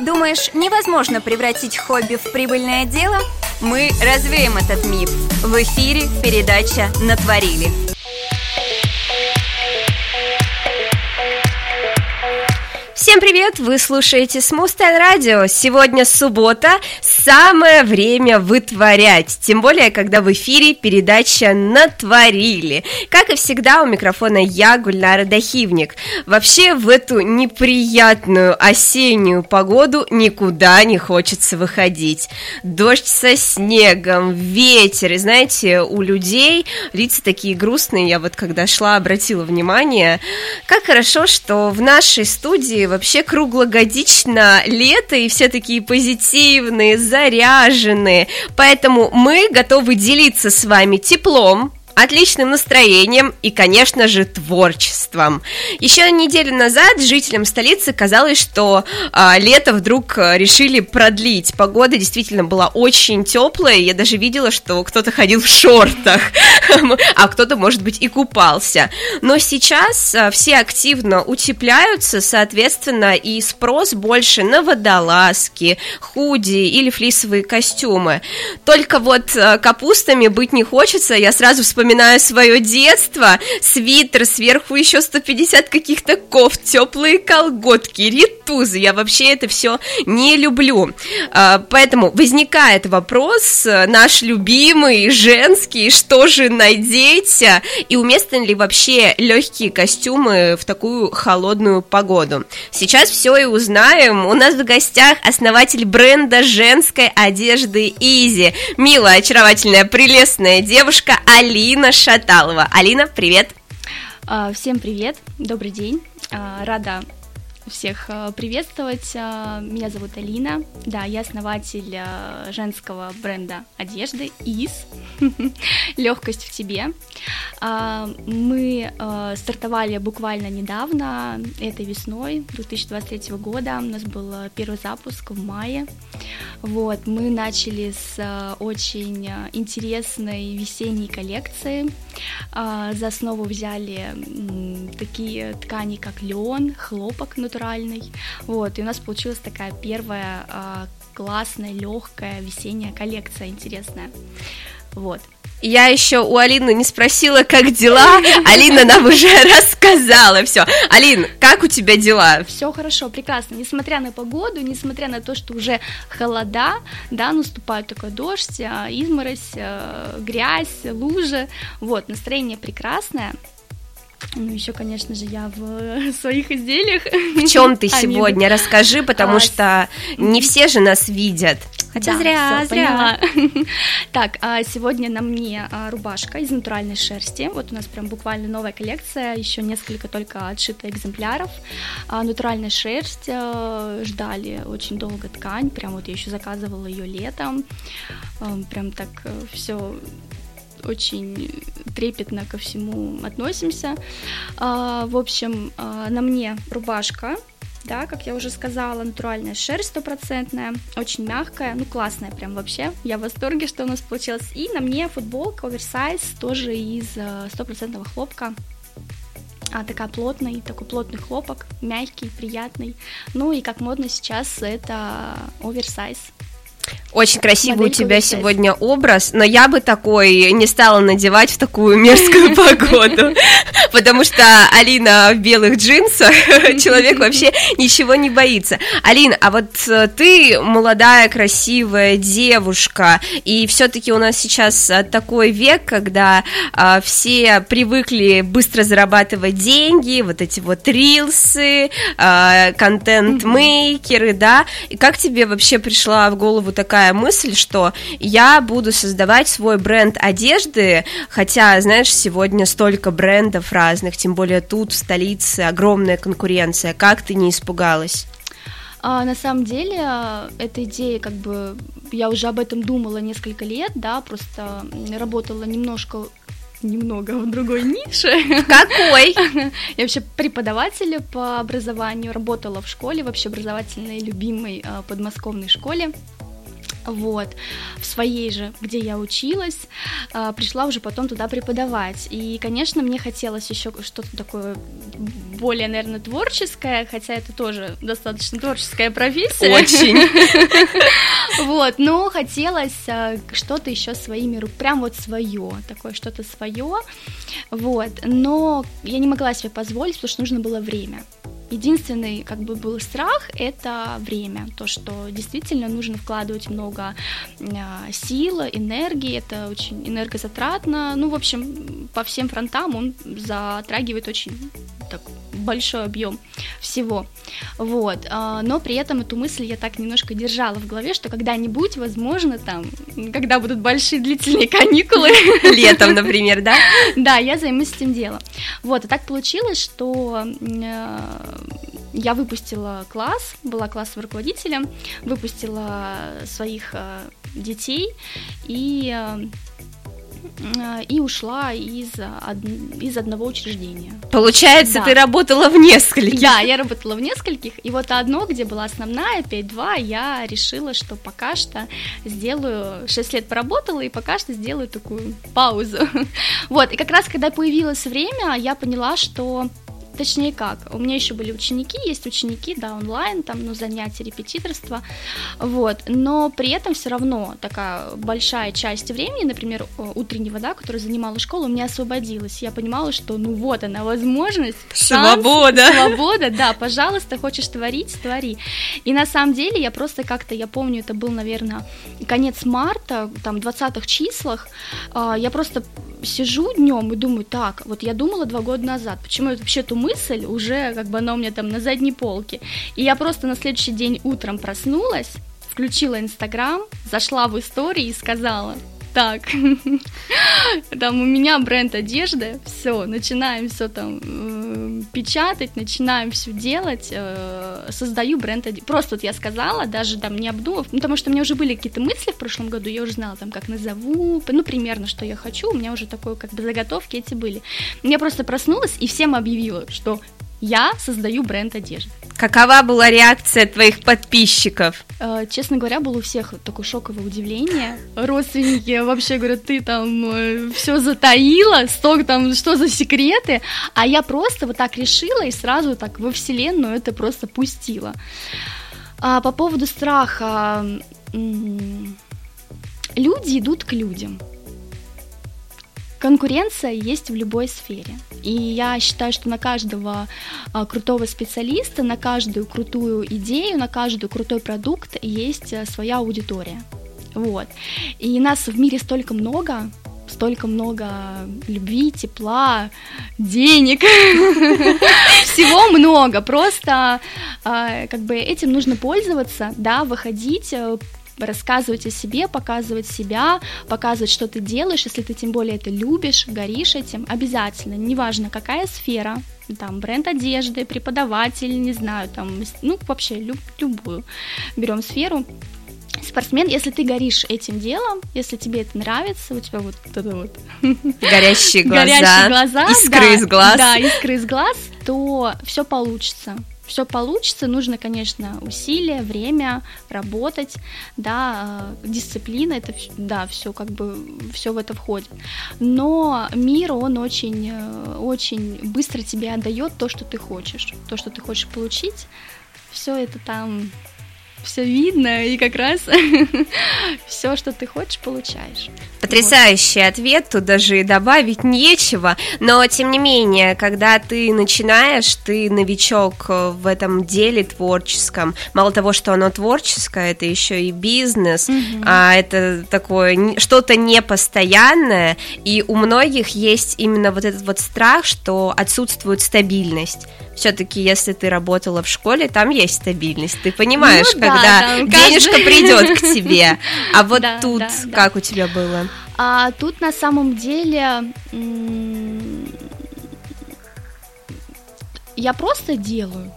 Думаешь, невозможно превратить хобби в прибыльное дело? Мы развеем этот миф. В эфире передача «Натворили». Всем привет! Вы слушаете Style Radio. Сегодня суббота, самое время вытворять. Тем более, когда в эфире передача «Натворили». Как и всегда, у микрофона я, Гульнара Дахивник. Вообще, в эту неприятную осеннюю погоду никуда не хочется выходить. Дождь со снегом, ветер. И знаете, у людей лица такие грустные. Я вот когда шла, обратила внимание, как хорошо, что в нашей студии вообще круглогодично лето, и все такие позитивные, заряженные. Поэтому мы готовы делиться с вами теплом, отличным настроением и, конечно же, творчеством. Еще неделю назад жителям столицы казалось, что а, лето вдруг а, решили продлить. Погода действительно была очень теплая. Я даже видела, что кто-то ходил в шортах, а кто-то, может быть, и купался. Но сейчас а, все активно утепляются, соответственно, и спрос больше на водолазки, худи или флисовые костюмы. Только вот а, капустами быть не хочется. Я сразу вспоминаю вспоминаю свое детство, свитер, сверху еще 150 каких-то кофт, теплые колготки, ритузы, я вообще это все не люблю. А, поэтому возникает вопрос, наш любимый, женский, что же надеть, и уместны ли вообще легкие костюмы в такую холодную погоду. Сейчас все и узнаем. У нас в гостях основатель бренда женской одежды Изи, милая, очаровательная, прелестная девушка Алина Алина Шаталова. Алина, привет! А, всем привет, добрый день. А, рада всех э, приветствовать. Э, меня зовут Алина. Да, я основатель э, женского бренда одежды ИС. Легкость в тебе. Мы стартовали буквально недавно, этой весной 2023 года. У нас был первый запуск в мае. Вот, мы начали с очень интересной весенней коллекции. За основу взяли такие ткани, как лен, хлопок, но натуральный. Вот, и у нас получилась такая первая э, классная, легкая весенняя коллекция интересная. Вот. Я еще у Алины не спросила, как дела. Алина нам уже рассказала все. Алин, как у тебя дела? Все хорошо, прекрасно. Несмотря на погоду, несмотря на то, что уже холода, да, наступает такой дождь, а, изморозь, а, грязь, лужи. Вот, настроение прекрасное. Ну, еще, конечно же, я в своих изделиях. В чем ты сегодня? Расскажи, потому а, что не все же нас видят. Хотя да, зря, зря. так, а сегодня на мне а, рубашка из натуральной шерсти. Вот у нас прям буквально новая коллекция, еще несколько только отшито экземпляров. А, натуральная шерсть, а, ждали очень долго ткань, прям вот я еще заказывала ее летом. А, прям так э, все очень трепетно ко всему относимся. А, в общем, а, на мне рубашка, да, как я уже сказала, натуральная шерсть стопроцентная, очень мягкая, ну классная прям вообще, я в восторге, что у нас получилось. И на мне футболка оверсайз, тоже из э, стопроцентного хлопка, а, такая плотный, такой плотный хлопок, мягкий, приятный. Ну и как модно сейчас, это оверсайз. Очень красивый у тебя сегодня образ, но я бы такой не стала надевать в такую мерзкую погоду, потому что Алина в белых джинсах, человек вообще ничего не боится. Алина, а вот э, ты молодая, красивая девушка, и все-таки у нас сейчас э, такой век, когда а, все привыкли быстро зарабатывать деньги, вот эти вот рилсы, а, контент-мейкеры, да, и как тебе вообще пришла в голову такая мысль, что я буду создавать свой бренд одежды, хотя, знаешь, сегодня столько брендов разных, тем более тут, в столице, огромная конкуренция. Как ты не испугалась? А, на самом деле, эта идея, как бы, я уже об этом думала несколько лет, да, просто работала немножко немного в другой нише. Какой? Я вообще преподаватель по образованию, работала в школе, вообще образовательной, любимой а, подмосковной школе. Вот, в своей же, где я училась, а, пришла уже потом туда преподавать. И, конечно, мне хотелось еще что-то такое более, наверное, творческое, хотя это тоже достаточно творческая профессия. Очень. Вот, но хотелось а, что-то еще своими руками, прям вот свое, такое что-то свое, вот, но я не могла себе позволить, потому что нужно было время. Единственный как бы был страх это время, то, что действительно нужно вкладывать много э, сил, энергии, это очень энергозатратно, ну, в общем, по всем фронтам он затрагивает очень так, большой объем всего, вот, а, но при этом эту мысль я так немножко держала в голове, что когда-нибудь, возможно, там, когда будут большие длительные каникулы, летом, например, да? Да, я займусь этим делом, вот, и так получилось, что э, я выпустила класс, была классовым руководителем, выпустила своих э, детей и э, и ушла из, из одного учреждения. Получается, да. ты работала в нескольких. Да, я работала в нескольких, и вот одно, где была основная, 5-2, я решила, что пока что сделаю, 6 лет поработала, и пока что сделаю такую паузу. Вот, и как раз, когда появилось время, я поняла, что Точнее как, у меня еще были ученики, есть ученики, да, онлайн, там, ну, занятия, репетиторство, вот, но при этом все равно такая большая часть времени, например, утреннего, да, которую занимала школа, у меня освободилась, я понимала, что, ну, вот она возможность, шанс, свобода, свобода, да, пожалуйста, хочешь творить, твори, и на самом деле я просто как-то, я помню, это был, наверное, конец марта, там, 20-х числах, а, я просто сижу днем и думаю, так, вот я думала два года назад, почему я вообще эту мысль уже, как бы она у меня там на задней полке. И я просто на следующий день утром проснулась, включила Инстаграм, зашла в истории и сказала, так, там у меня бренд одежды, все, начинаем все там э, печатать, начинаем все делать, э, создаю бренд одежды. Просто вот я сказала, даже там не обдумав, ну, потому что у меня уже были какие-то мысли в прошлом году, я уже знала там, как назову, ну, примерно, что я хочу, у меня уже такое, как бы, заготовки эти были. Я просто проснулась и всем объявила, что я создаю бренд одежды. Какова была реакция твоих подписчиков? Э, честно говоря, было у всех такое шоковое удивление. Родственники вообще говорят, ты там э, все затаила, столько там, что за секреты? А я просто вот так решила и сразу так во вселенную это просто пустила. А по поводу страха, люди идут к людям. Конкуренция есть в любой сфере. И я считаю, что на каждого а, крутого специалиста, на каждую крутую идею, на каждый крутой продукт есть а, своя аудитория. Вот. И нас в мире столько много, столько много любви, тепла, денег, всего много. Просто а, как бы этим нужно пользоваться, да, выходить, э, рассказывать о себе, показывать себя, показывать, что ты делаешь, если ты тем более это любишь, горишь этим, обязательно, неважно какая сфера, там бренд одежды, преподаватель, не знаю, там, ну вообще люб, любую. Берем сферу, спортсмен, если ты горишь этим делом, если тебе это нравится, у тебя вот это вот горящие глаза, горящие глаза. искры да, из глаз, да, искры из глаз, то все получится все получится, нужно, конечно, усилия, время, работать, да, э, дисциплина, это, да, все как бы, все в это входит. Но мир, он очень, э, очень быстро тебе отдает то, что ты хочешь, то, что ты хочешь получить, все это там все видно, и как раз все, что ты хочешь, получаешь. Потрясающий вот. ответ, тут даже и добавить нечего, но тем не менее, когда ты начинаешь, ты новичок в этом деле творческом, мало того, что оно творческое, это еще и бизнес, mm-hmm. а это такое что-то непостоянное, и у многих есть именно вот этот вот страх, что отсутствует стабильность все-таки, если ты работала в школе, там есть стабильность. Ты понимаешь, ну, когда да, денежка каждый... придет к тебе. А вот да, тут да, как да. у тебя было? А тут на самом деле я просто делаю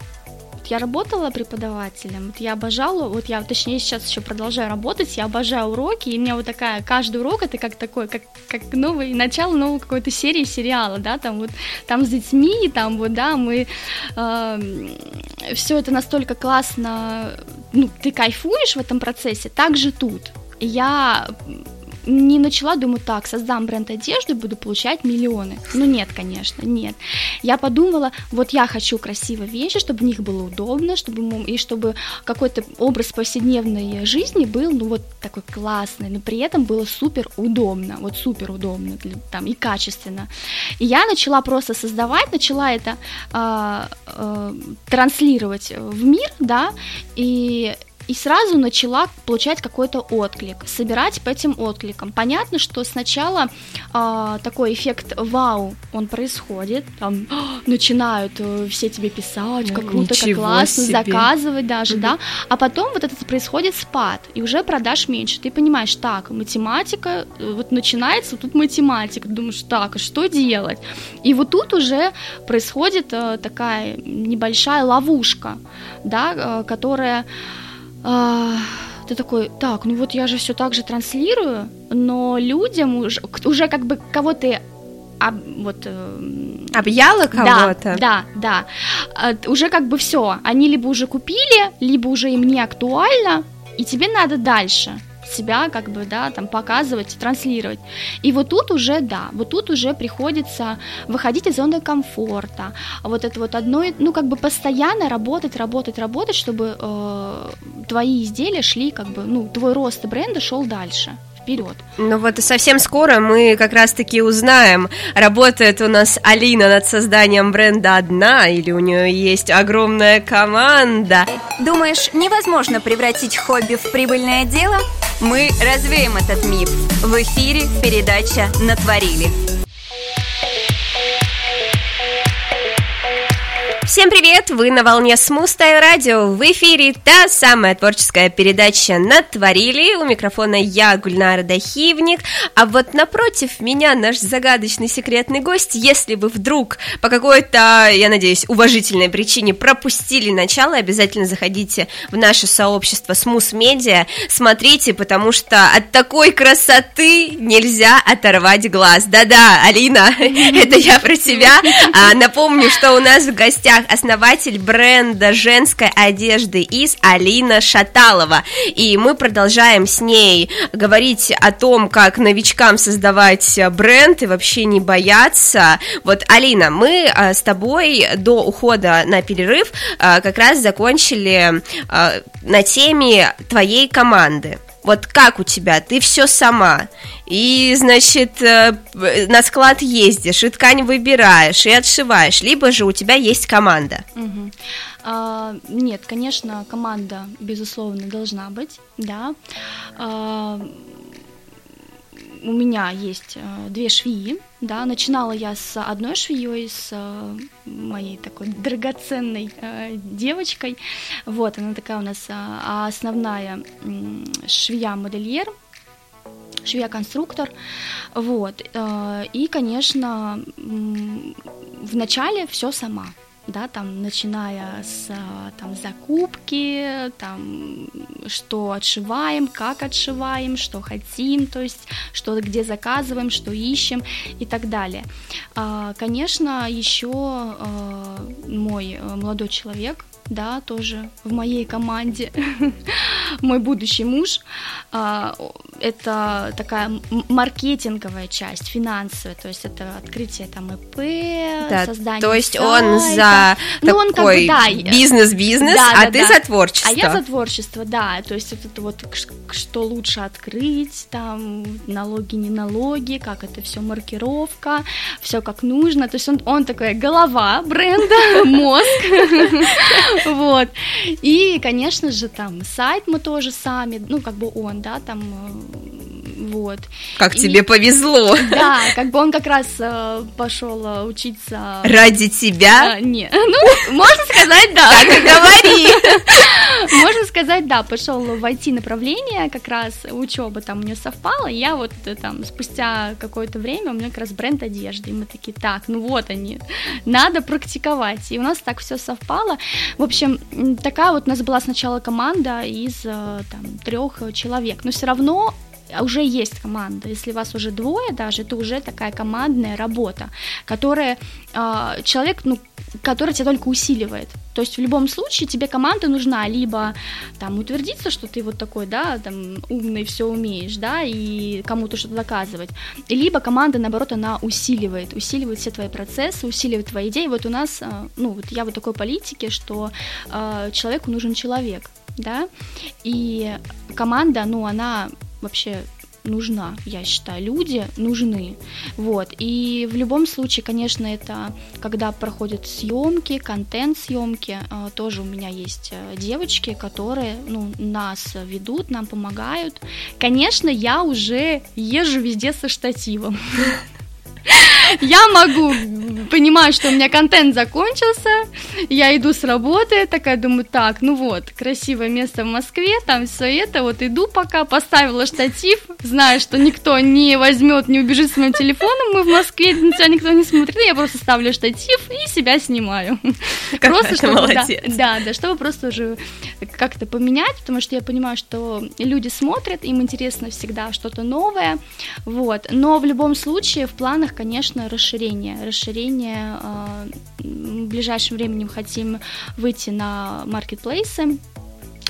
я работала преподавателем, вот я обожала, вот я, точнее, сейчас еще продолжаю работать, я обожаю уроки, и у меня вот такая, каждый урок это как такой, как, как новый, начало новой какой-то серии сериала, да, там вот, там с детьми, там вот, да, мы, э, все это настолько классно ну, ты кайфуешь в этом процессе, так же тут. Я не начала, думаю, так, создам бренд одежды, буду получать миллионы. Ну нет, конечно, нет. Я подумала, вот я хочу красивые вещи, чтобы в них было удобно, чтобы и чтобы какой-то образ повседневной жизни был, ну вот такой классный, но при этом было супер удобно, вот супер удобно, там и качественно. И я начала просто создавать, начала это э, э, транслировать в мир, да, и и сразу начала получать какой-то отклик, собирать по этим откликам. Понятно, что сначала э, такой эффект вау, он происходит, там начинают э, все тебе писать, как круто, как классно, себе. заказывать даже, угу. да, а потом вот этот происходит спад, и уже продаж меньше, ты понимаешь, так, математика, э, вот начинается, тут математика, думаешь, так, а что делать? И вот тут уже происходит э, такая небольшая ловушка, да, э, которая а, ты такой, так, ну вот я же все так же транслирую, но людям уже, уже как бы кого ты об, вот э, объяла кого-то. Да, да, да. Э, уже как бы все, они либо уже купили, либо уже им не актуально, и тебе надо дальше себя как бы, да, там показывать, транслировать. И вот тут уже, да, вот тут уже приходится выходить из зоны комфорта, вот это вот одно, ну как бы постоянно работать, работать, работать, чтобы э, твои изделия шли как бы, ну твой рост бренда шел дальше вперед. Ну вот и совсем скоро мы как раз-таки узнаем, работает у нас Алина над созданием бренда одна или у нее есть огромная команда. Думаешь, невозможно превратить хобби в прибыльное дело? Мы развеем этот миф. В эфире передача «Натворили». Всем привет! Вы на волне Style Radio. В эфире та самая творческая передача «Натворили». У микрофона я, Гульнара Дахивник. А вот напротив меня наш загадочный секретный гость. Если вы вдруг по какой-то, я надеюсь, уважительной причине пропустили начало, обязательно заходите в наше сообщество Smooth Media. Смотрите, потому что от такой красоты нельзя оторвать глаз. Да-да, Алина, это я про тебя. А, напомню, что у нас в гостях гостях основатель бренда женской одежды из Алина Шаталова. И мы продолжаем с ней говорить о том, как новичкам создавать бренд и вообще не бояться. Вот, Алина, мы а, с тобой до ухода на перерыв а, как раз закончили на теме твоей команды. Вот как у тебя? Ты все сама. И, значит, э, на склад ездишь, и ткань выбираешь, и отшиваешь. Либо же у тебя есть команда. Угу. А, нет, конечно, команда, безусловно, должна быть, да. А, у меня есть э, две швеи, да, начинала я с одной швеей, с э, моей такой драгоценной э, девочкой, вот, она такая у нас основная швея-модельер, швея-конструктор, вот, и, конечно, в начале все сама, да, там, начиная с там, закупки, там, что отшиваем, как отшиваем, что хотим, то есть, что где заказываем, что ищем и так далее. А, конечно, еще а, мой э, молодой человек, да, тоже в моей команде, мой будущий муж. Это такая маркетинговая часть, финансовая, то есть это открытие там ИП, да, создание То есть сайта. он за ну, он такой как бы, да, бизнес-бизнес, да, а да, ты да. за творчество. А я за творчество, да, то есть это вот что лучше открыть, там налоги, не налоги, как это все маркировка, все как нужно, то есть он, он такая голова бренда, мозг, вот. И, конечно же, там сайт мы тоже сами, ну, как бы он, да, там э, вот. Как и, тебе повезло. Да, как бы он как раз э, пошел э, учиться. Ради тебя? А, не, ну, можно сказать, да. Так и говори. Можно сказать, да, пошел в IT направление, как раз учеба там у него совпала, и я вот э, там спустя какое-то время у меня как раз бренд одежды, и мы такие, так, ну вот они, надо практиковать, и у нас так все совпало. В общем, такая вот у нас была сначала команда из э, там трех человек, но все равно уже есть команда. Если вас уже двое даже, это уже такая командная работа, которая э, человек, ну, который тебя только усиливает. То есть в любом случае тебе команда нужна, либо там утвердиться, что ты вот такой, да, там умный, все умеешь, да, и кому-то что-то доказывать, либо команда, наоборот, она усиливает, усиливает все твои процессы, усиливает твои идеи. Вот у нас, э, ну, вот я вот такой политике, что э, человеку нужен человек, да, и команда, ну, она вообще нужна, я считаю, люди нужны, вот, и в любом случае, конечно, это когда проходят съемки, контент съемки, э, тоже у меня есть э, девочки, которые, ну, нас ведут, нам помогают, конечно, я уже езжу везде со штативом, я могу, понимаю, что у меня контент закончился, я иду с работы, такая думаю, так, ну вот, красивое место в Москве, там все это, вот иду пока, поставила штатив, знаю, что никто не возьмет, не убежит с моим телефоном, мы в Москве, на тебя никто не смотрит, я просто ставлю штатив и себя снимаю. Какая просто чтобы, молодец. Да, да, да, чтобы просто уже как-то поменять, потому что я понимаю, что люди смотрят, им интересно всегда что-то новое, вот, но в любом случае в планах, конечно, расширение, расширение, э, в ближайшем времени хотим выйти на маркетплейсы,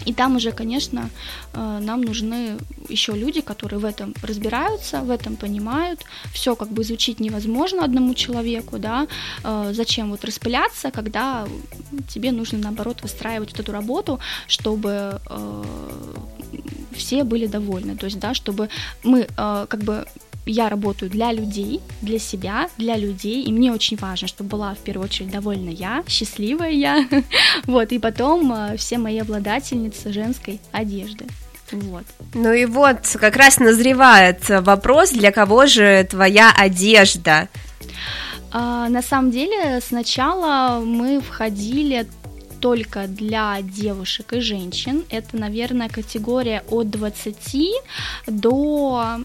и там уже, конечно, э, нам нужны еще люди, которые в этом разбираются, в этом понимают. Все как бы изучить невозможно одному человеку, да. Э, зачем вот распыляться, когда тебе нужно, наоборот, выстраивать вот эту работу, чтобы все были довольны. То есть, да, чтобы мы как бы я работаю для людей, для себя, для людей, и мне очень важно, чтобы была в первую очередь довольна я, счастливая я, вот, и потом э, все мои обладательницы женской одежды. Вот. Ну и вот как раз назревает вопрос, для кого же твоя одежда? А, на самом деле сначала мы входили только для девушек и женщин. Это, наверное, категория от 20 до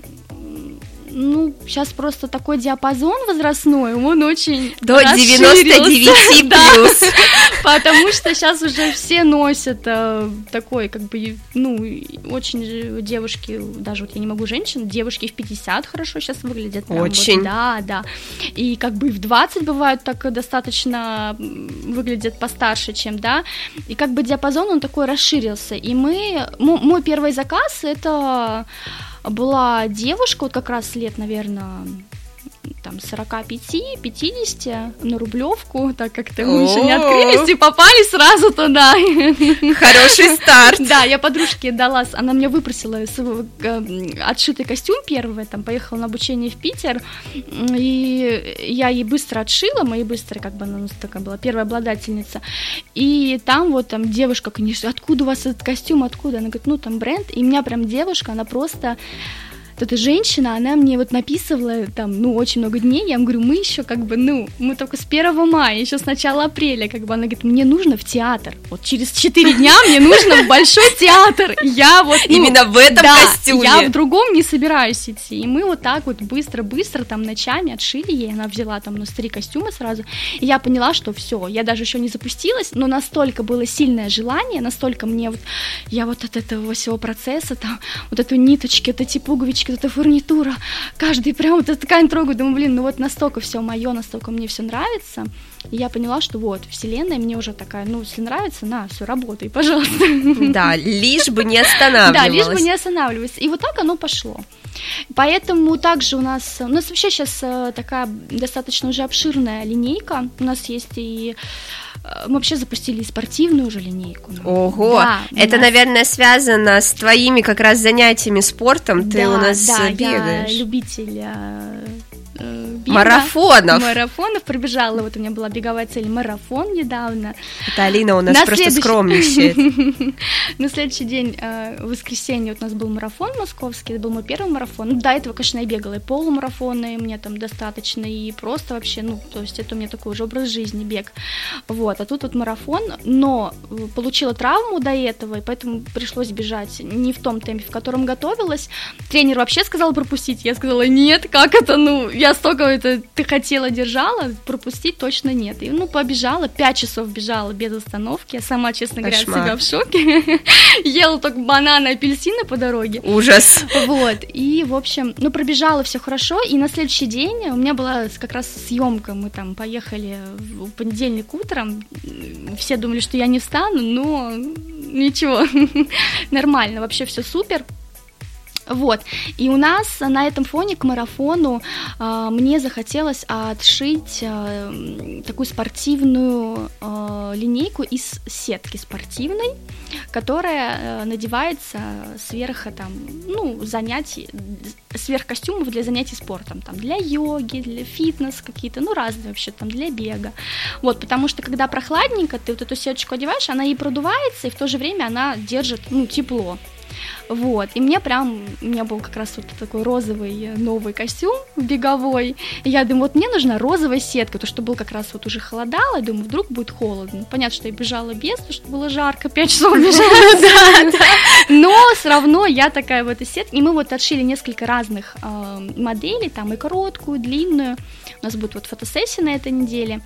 ну, сейчас просто такой диапазон возрастной, он очень До 99 плюс. Потому что сейчас уже все носят э, такой, как бы, ну, очень девушки, даже вот я не могу женщин, девушки в 50 хорошо сейчас выглядят. очень. да, да. И как бы в 20 бывают так достаточно выглядят постарше, чем, да. И как бы диапазон, он такой расширился. И мы, мой первый заказ, это была девушка, вот как раз лет, наверное, там 45-50 на Рублевку, так как то мы еще не открылись и попали сразу туда. Хороший старт. Да, я подружке дала, она мне выпросила свой э, отшитый костюм первый, там поехала на обучение в Питер, и я ей быстро отшила, моей быстро, как бы она у нас такая была первая обладательница, и там вот там девушка, конечно, откуда у вас этот костюм, откуда? Она говорит, ну там бренд, и у меня прям девушка, она просто эта женщина, она мне вот написывала там, ну, очень много дней, я говорю, мы еще как бы, ну, мы только с 1 мая, еще с начала апреля, как бы, она говорит, мне нужно в театр, вот через 4 дня мне нужно в большой театр, я вот, ну, Именно в этом да, костюме. я в другом не собираюсь идти, и мы вот так вот быстро-быстро там ночами отшили ей, она взяла там, ну, три костюма сразу, и я поняла, что все, я даже еще не запустилась, но настолько было сильное желание, настолько мне вот, я вот от этого всего процесса, там, вот эту ниточки, вот эти пуговички, вот эта фурнитура, каждый прям вот эту ткань трогаю, думаю, блин, ну вот настолько все мое, настолько мне все нравится, и я поняла, что вот, вселенная мне уже такая, ну, если нравится, на, все, работай, пожалуйста. Да, лишь бы не останавливалась. Да, лишь бы не останавливаться. И вот так оно пошло. Поэтому также у нас, у нас вообще сейчас э, такая достаточно уже обширная линейка. У нас есть и мы вообще запустили спортивную уже линейку. Ого, да, это, нас... наверное, связано с твоими как раз занятиями спортом. Ты да, у нас да, бегаешь. Я любитель э, э, бега. Марафонов. Марафонов пробежала. Вот у меня была беговая цель марафон недавно. Это Алина у нас На просто следующий... скромничает. На следующий день, э, в воскресенье, вот у нас был марафон московский, это был мой первый марафон. Ну, до этого, конечно, я бегала и полумарафоны, мне там достаточно, и просто вообще, ну, то есть это у меня такой уже образ жизни, бег. Вот, а тут вот марафон, но получила травму до этого, и поэтому пришлось бежать не в том темпе, в котором готовилась. Тренер вообще сказал пропустить, я сказала, нет, как это, ну, я столько это ты хотела, держала, пропустить точно нет. И, ну, побежала, пять часов бежала без остановки, я сама, честно говоря, Кошмар. себя в шоке. Ела только бананы, апельсины по дороге. Ужас. Вот, и, в общем, ну, пробежала все хорошо, и на следующий день у меня была как раз съемка, мы там поехали в понедельник утром, все думали, что я не встану, но ничего, нормально, вообще все супер. Вот, и у нас на этом фоне к марафону э, мне захотелось отшить э, такую спортивную э, линейку из сетки спортивной, которая э, надевается сверх там, ну, занятий, сверх костюмов для занятий спортом, там, для йоги, для фитнес какие-то, ну, разные вообще, там, для бега. Вот, потому что когда прохладненько, ты вот эту сеточку одеваешь, она и продувается, и в то же время она держит, ну, тепло. Вот, и мне прям, у меня был как раз вот такой розовый новый костюм беговой, и я думаю, вот мне нужна розовая сетка, то что был как раз вот уже холодало, я думаю, вдруг будет холодно. Понятно, что я бежала без, потому что было жарко, 5 часов бежала, но все равно я такая в этой сетке, и мы вот отшили несколько разных э, моделей, там и короткую, и длинную, у нас будет вот фотосессия на этой неделе,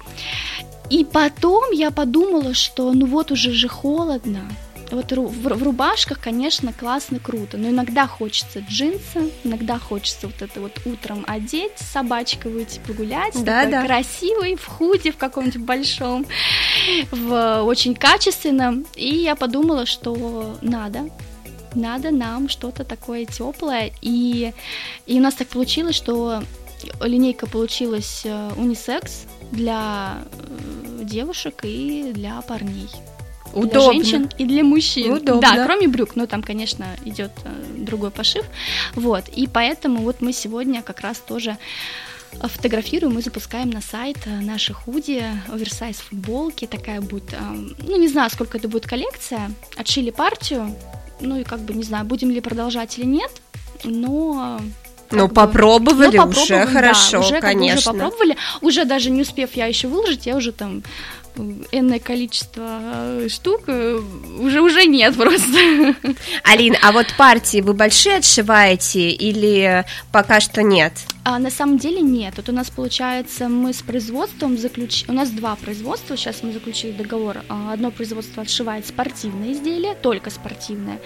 и потом я подумала, что ну вот уже же холодно, вот в рубашках, конечно, классно, круто, но иногда хочется джинсы, иногда хочется вот это вот утром одеть, с собачкой выйти погулять, да, такой да. красивый, в худе в каком-нибудь большом, в очень качественном, и я подумала, что надо, надо нам что-то такое теплое, и, и у нас так получилось, что линейка получилась э, унисекс для э, девушек и для парней. Удобно. Для женщин и для мужчин. Удобно. Да, кроме брюк, но там, конечно, идет э, другой пошив. Вот, и поэтому вот мы сегодня как раз тоже э, фотографируем мы запускаем на сайт э, наши худи, оверсайз футболки, такая будет, ну не знаю, сколько это будет коллекция, отшили партию, ну и как бы не знаю, будем ли продолжать или нет, но ну, попробовали, ну, уже да, хорошо, уже, конечно. Бы, уже попробовали, уже даже не успев я еще выложить, я уже там энное количество э, штук э, уже уже нет просто. Алин, а вот партии вы большие отшиваете или пока что нет? А, на самом деле нет. Вот у нас получается, мы с производством заключили, у нас два производства, сейчас мы заключили договор. А, одно производство отшивает спортивные изделия, только спортивное.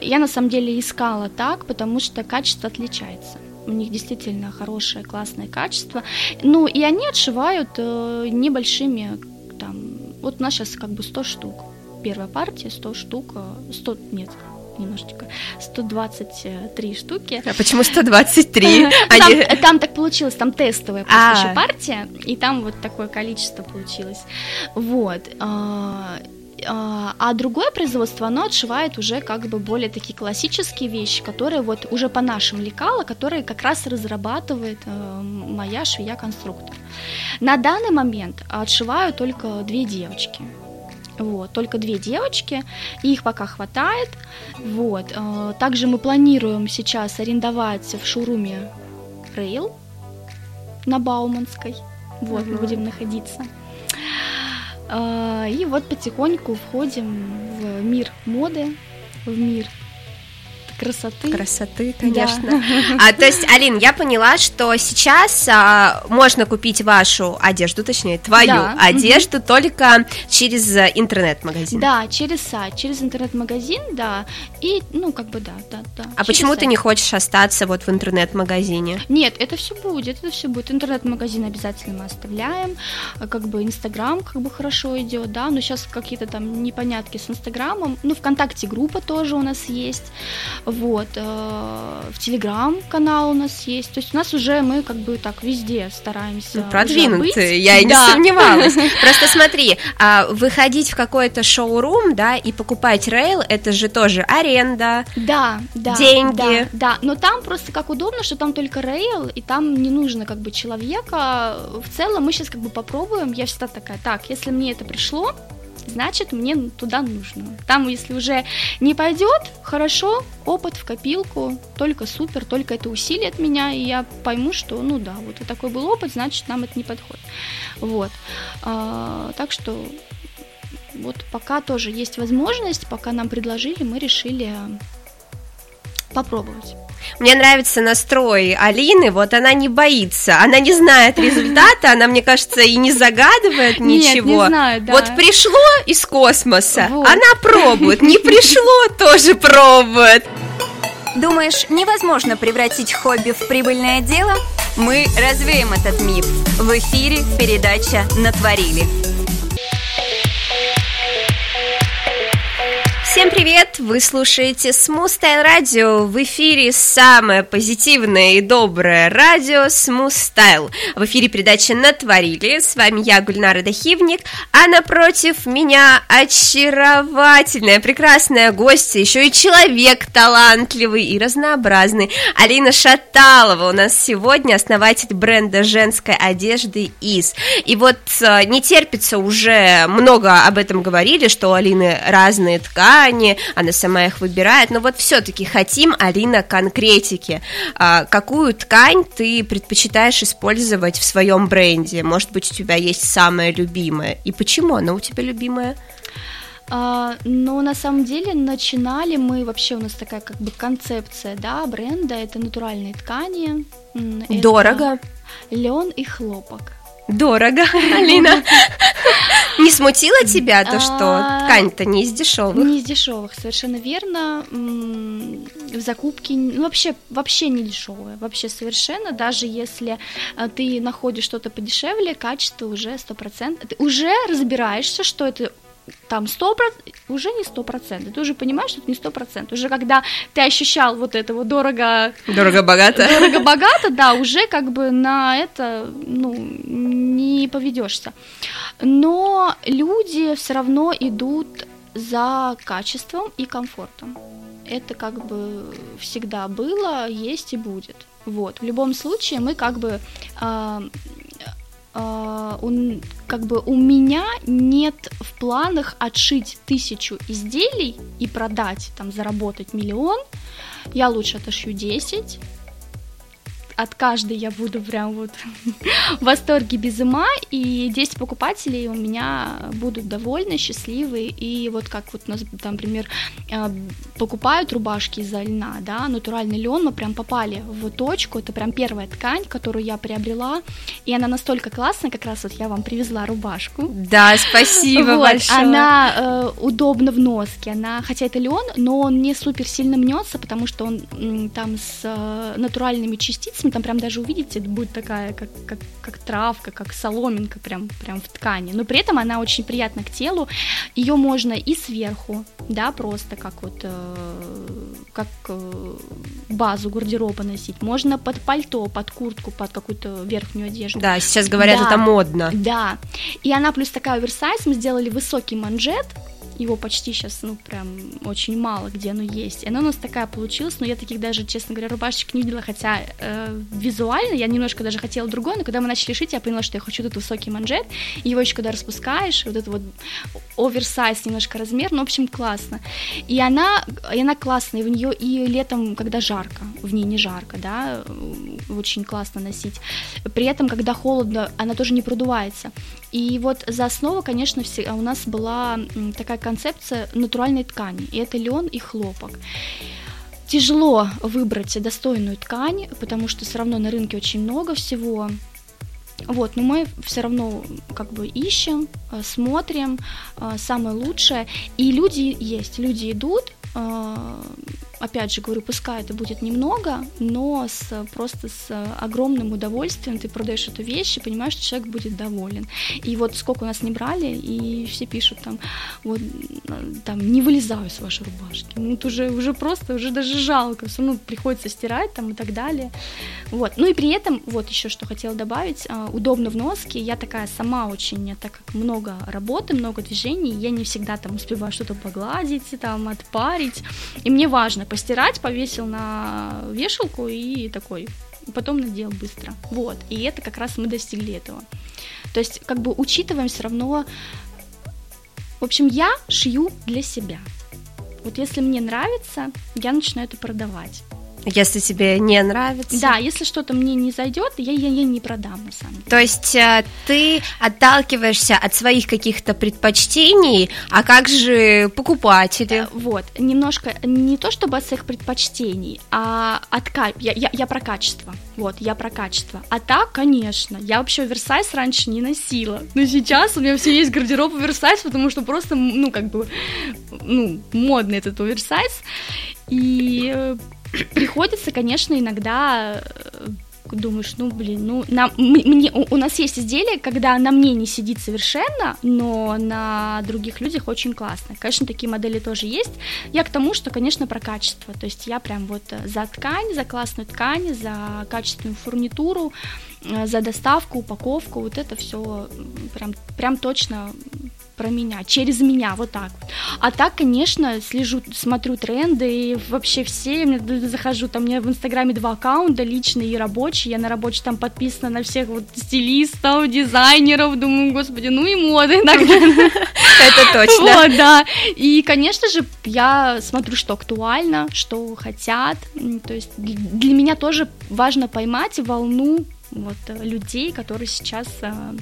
Я на самом деле искала так, потому что качество отличается у них действительно хорошее, классное качество. Ну, и они отшивают э, небольшими там, вот у нас сейчас как бы 100 штук. Первая партия 100 штук, 100, э, нет, немножечко, 123 штуки. А почему 123? Там, э, там так получилось, там тестовая просто а. еще партия, и там вот такое количество получилось. Вот. А, а, другое производство, оно отшивает уже как бы более такие классические вещи, которые вот уже по нашим лекала, которые как раз разрабатывает э, моя швея-конструктор. На данный момент отшиваю только две девочки. Вот, только две девочки, их пока хватает. Вот. Э, также мы планируем сейчас арендовать в шоуруме Рейл на Бауманской. Вот, угу. мы будем находиться. А, и вот потихоньку входим в мир моды, в мир красоты. Красоты, конечно. Да. А, то есть, Алин, я поняла, что сейчас а, можно купить вашу одежду, точнее, твою да. одежду угу. только через интернет-магазин. Да, через сайт, через интернет-магазин, да. И, ну, как бы да, да, да. А почему сайт. ты не хочешь остаться вот в интернет-магазине? Нет, это все будет, это все будет. Интернет-магазин обязательно мы оставляем. Как бы Инстаграм как бы хорошо идет, да, но сейчас какие-то там непонятки с Инстаграмом. Ну, ВКонтакте группа тоже у нас есть. Вот, э, в Телеграм-канал у нас есть. То есть у нас уже мы как бы так везде стараемся. Ну, продвинутые, я и не сомневалась. Просто смотри, а, выходить в какой-то шоурум, да, и покупать рейл, это же тоже аренда, да, да, деньги. Да, да, но там просто как удобно, что там только рейл, и там не нужно как бы человека. В целом мы сейчас как бы попробуем. Я всегда такая, так, если мне это пришло, значит мне туда нужно. Там, если уже не пойдет, хорошо, опыт в копилку, только супер, только это усилит меня, и я пойму, что, ну да, вот такой был опыт, значит нам это не подходит. Вот. А, так что вот пока тоже есть возможность, пока нам предложили, мы решили попробовать. Мне нравится настрой Алины, вот она не боится, она не знает результата, она, мне кажется, и не загадывает ничего. Нет, не знаю, да. Вот пришло из космоса, вот. она пробует, не пришло, тоже пробует. Думаешь, невозможно превратить хобби в прибыльное дело? Мы развеем этот миф. В эфире передача «Натворили». Всем привет! Вы слушаете Style Radio. В эфире самое позитивное и доброе радио Style. В эфире передача «Натворили». С вами я, Гульнара Дахивник, а напротив меня очаровательная, прекрасная гостья, еще и человек талантливый и разнообразный. Алина Шаталова у нас сегодня, основатель бренда женской одежды ИС. И вот э, не терпится уже, много об этом говорили, что у Алины разные ткани, ткани, она сама их выбирает, но вот все-таки хотим, Алина, конкретики. А, какую ткань ты предпочитаешь использовать в своем бренде? Может быть, у тебя есть самая любимая? И почему она у тебя любимая? А, но на самом деле начинали мы вообще у нас такая как бы концепция, да, бренда это натуральные ткани. Дорого. Лен и хлопок. Дорого, Алина. Не смутило тебя то, что а, ткань-то не из дешевых? Не из дешевых, совершенно верно. В закупке ну, вообще, вообще не дешевая, вообще совершенно. Даже если а, ты находишь что-то подешевле, качество уже 100%. Ты уже разбираешься, что это там 100%, уже не 100%, ты уже понимаешь, что это не 100%, уже когда ты ощущал вот это вот дорого... Дорого-богато. Дорого-богато, да, уже как бы на это, ну, не поведешься. Но люди все равно идут за качеством и комфортом. Это как бы всегда было, есть и будет. Вот. В любом случае мы как бы э, Uh, он, как бы у меня нет в планах отшить тысячу изделий и продать, там, заработать миллион. Я лучше отошью 10, от каждой я буду прям вот в восторге без ума, и 10 покупателей у меня будут довольны, счастливы, и вот как вот у нас, там, например, э, покупают рубашки из-за льна, да, натуральный лен, мы прям попали в точку, это прям первая ткань, которую я приобрела, и она настолько классная, как раз вот я вам привезла рубашку. Да, спасибо вот, большое. Она э, удобна в носке, она, хотя это лен, но он не супер сильно мнется, потому что он там с э, натуральными частицами пальцами, там прям даже увидите, будет такая, как, как, как травка, как соломинка прям, прям в ткани, но при этом она очень приятна к телу, ее можно и сверху, да, просто как вот, э, как э, базу гардероба носить, можно под пальто, под куртку, под какую-то верхнюю одежду. Да, сейчас говорят, да, это модно. Да, и она плюс такая оверсайз, мы сделали высокий манжет, его почти сейчас, ну, прям очень мало где оно есть. И она у нас такая получилась, но я таких даже, честно говоря, рубашечек не видела, хотя э, визуально я немножко даже хотела другой, но когда мы начали шить, я поняла, что я хочу этот высокий манжет, его еще когда распускаешь, вот это вот оверсайз немножко размер, ну, в общем, классно. И она, и она классная, и в нее и летом, когда жарко, в ней не жарко, да, очень классно носить. При этом, когда холодно, она тоже не продувается. И вот за основу, конечно, у нас была такая концепция натуральной ткани, и это лен и хлопок. Тяжело выбрать достойную ткань, потому что все равно на рынке очень много всего. Вот, но мы все равно как бы ищем, э, смотрим э, самое лучшее. И люди есть, люди идут, э, опять же говорю, пускай это будет немного, но с, просто с огромным удовольствием ты продаешь эту вещь и понимаешь, что человек будет доволен. И вот сколько у нас не брали, и все пишут там, вот, там, не вылезаю с вашей рубашки. Ну, это уже, уже просто, уже даже жалко, все равно приходится стирать там и так далее. Вот. Ну и при этом, вот еще что хотела добавить, а, удобно в носке, я такая сама очень, так как много работы, много движений, я не всегда там успеваю что-то погладить, там, отпарить, и мне важно, постирать, повесил на вешалку и такой, потом надел быстро. Вот, и это как раз мы достигли этого. То есть, как бы учитываем все равно... В общем, я шью для себя. Вот если мне нравится, я начинаю это продавать. Если тебе не нравится. Да, если что-то мне не зайдет, я, я, я не продам на самом деле. То есть э, ты отталкиваешься от своих каких-то предпочтений, а как же покупатели? Э, вот, немножко не то чтобы от своих предпочтений, а от я, я, я про качество. Вот, я про качество. А так, конечно, я вообще оверсайз раньше не носила. Но сейчас у меня все есть гардероб оверсайз, потому что просто, ну, как бы, ну, модный этот оверсайз. И э, приходится, конечно, иногда э, думаешь, ну блин, ну нам, мне, у, у нас есть изделие, когда на мне не сидит совершенно, но на других людях очень классно. Конечно, такие модели тоже есть. Я к тому, что, конечно, про качество. То есть я прям вот за ткань, за классную ткань, за качественную фурнитуру, э, за доставку, упаковку, вот это все прям, прям точно про меня, через меня, вот так. А так, конечно, слежу, смотрю тренды и вообще все, я захожу, там у меня в Инстаграме два аккаунта, личный и рабочий, я на рабочий там подписана на всех вот стилистов, дизайнеров, думаю, господи, ну и моды иногда. Это точно. Вот, да. И, конечно же, я смотрю, что актуально, что хотят, то есть для меня тоже важно поймать волну вот людей, которые сейчас а,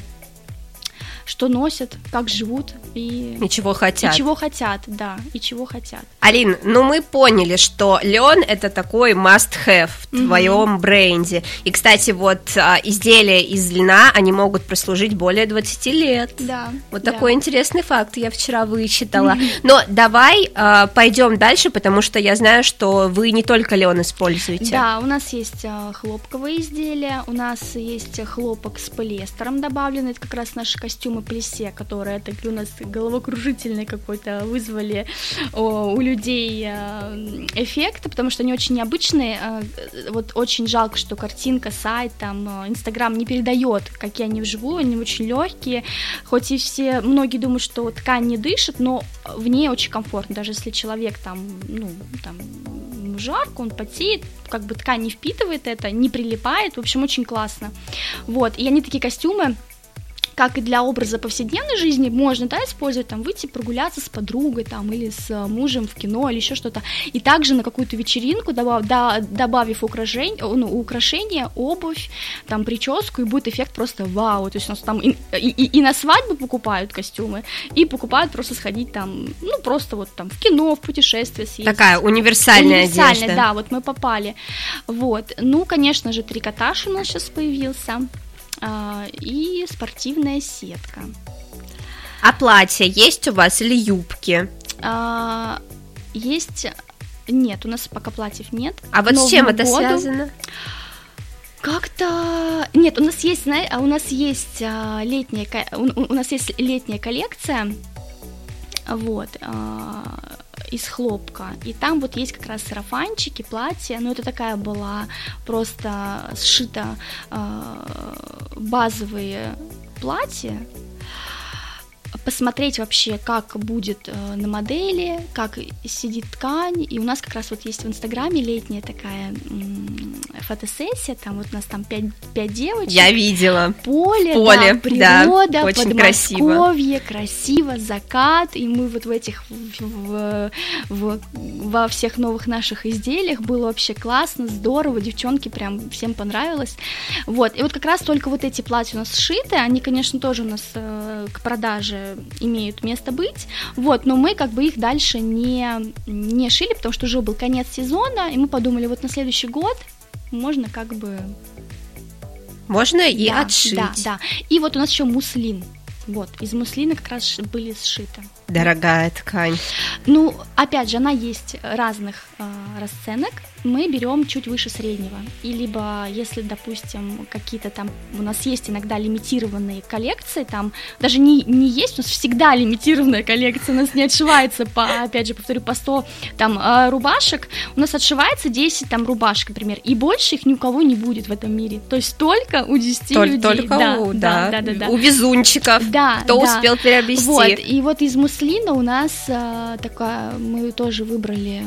что носят, как живут и... И чего хотят. И чего хотят, да, и чего хотят. Алин, ну мы поняли, что лен это такой must-have в mm-hmm. твоем бренде. И, кстати, вот а, изделия из льна, они могут прослужить более 20 лет. Да. Вот да. такой интересный факт я вчера вычитала. Mm-hmm. Но давай а, пойдем дальше, потому что я знаю, что вы не только лен используете. Да, у нас есть а, хлопковые изделия, у нас есть хлопок с полиэстером добавленный, это как раз наши костюмы плесе, которые такие у нас головокружительные какой-то вызвали о, у людей э, эффект, потому что они очень необычные. Э, вот очень жалко, что картинка, сайт, там, э, Инстаграм не передает, какие они вживую, они очень легкие, хоть и все, многие думают, что ткань не дышит, но в ней очень комфортно, даже если человек там, ну, там, жарко, он потеет, как бы ткань не впитывает это, не прилипает, в общем, очень классно. Вот, и они такие костюмы, как и для образа повседневной жизни, можно, да, использовать, там, выйти прогуляться с подругой, там, или с э, мужем в кино, или еще что-то, и также на какую-то вечеринку, добав, да, добавив украшение, ну, украшения, обувь, там, прическу, и будет эффект просто вау, то есть у нас там и, и, и на свадьбу покупают костюмы, и покупают просто сходить там, ну, просто вот там в кино, в путешествие съездить. Такая универсальная, универсальная одежда. да, вот мы попали, вот, ну, конечно же, трикотаж у нас сейчас появился, и спортивная сетка. А платья есть у вас или юбки? А, есть... Нет, у нас пока платьев нет. А вот с чем это году... связано? Как-то нет, у нас есть, знаете, а у нас есть а, летняя, у, нас есть летняя коллекция, вот, из хлопка. И там вот есть как раз сарафанчики, платья, но это такая была просто сшита э, базовые платья, посмотреть вообще, как будет э, на модели, как сидит ткань. И у нас как раз вот есть в Инстаграме летняя такая м- фотосессия, там вот у нас там пять, пять девочек. Я видела. Поле, Поле да, природа, да, очень Подмосковье, красиво. красиво, закат, и мы вот в этих, в, в, во всех новых наших изделиях было вообще классно, здорово, девчонки прям всем понравилось. Вот, и вот как раз только вот эти платья у нас сшиты, они, конечно, тоже у нас э, к продаже имеют место быть, вот, но мы как бы их дальше не, не шили, потому что уже был конец сезона, и мы подумали, вот на следующий год можно как бы... Можно и да, отшить. Да, да. И вот у нас еще муслин. Вот, из муслина как раз были сшиты. Дорогая ткань. Ну, опять же, она есть разных э, расценок. Мы берем чуть выше среднего. И либо, если, допустим, какие-то там у нас есть иногда лимитированные коллекции, там даже не, не есть, у нас всегда лимитированная коллекция, у нас не отшивается по, опять же, повторю, по 100 там э, рубашек, у нас отшивается 10 там рубашек, например, и больше их ни у кого не будет в этом мире. То есть только у 10 только, людей. Только да, у, да, да, да, да, у везунчиков, да, кто да. успел приобрести. Вот, и вот из муслина у нас а, такая, мы тоже выбрали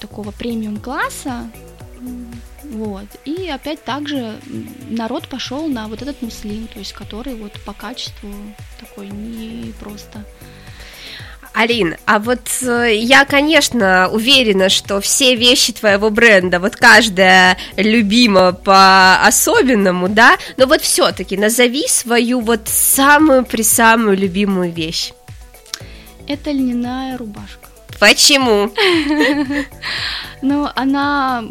такого премиум класса, вот. И опять также народ пошел на вот этот муслин, то есть который вот по качеству такой не просто Алин, а вот э, я, конечно, уверена, что все вещи твоего бренда, вот каждая любима по-особенному, да, но вот все-таки назови свою вот самую-присамую любимую вещь. Это льняная рубашка. Почему? Ну, она,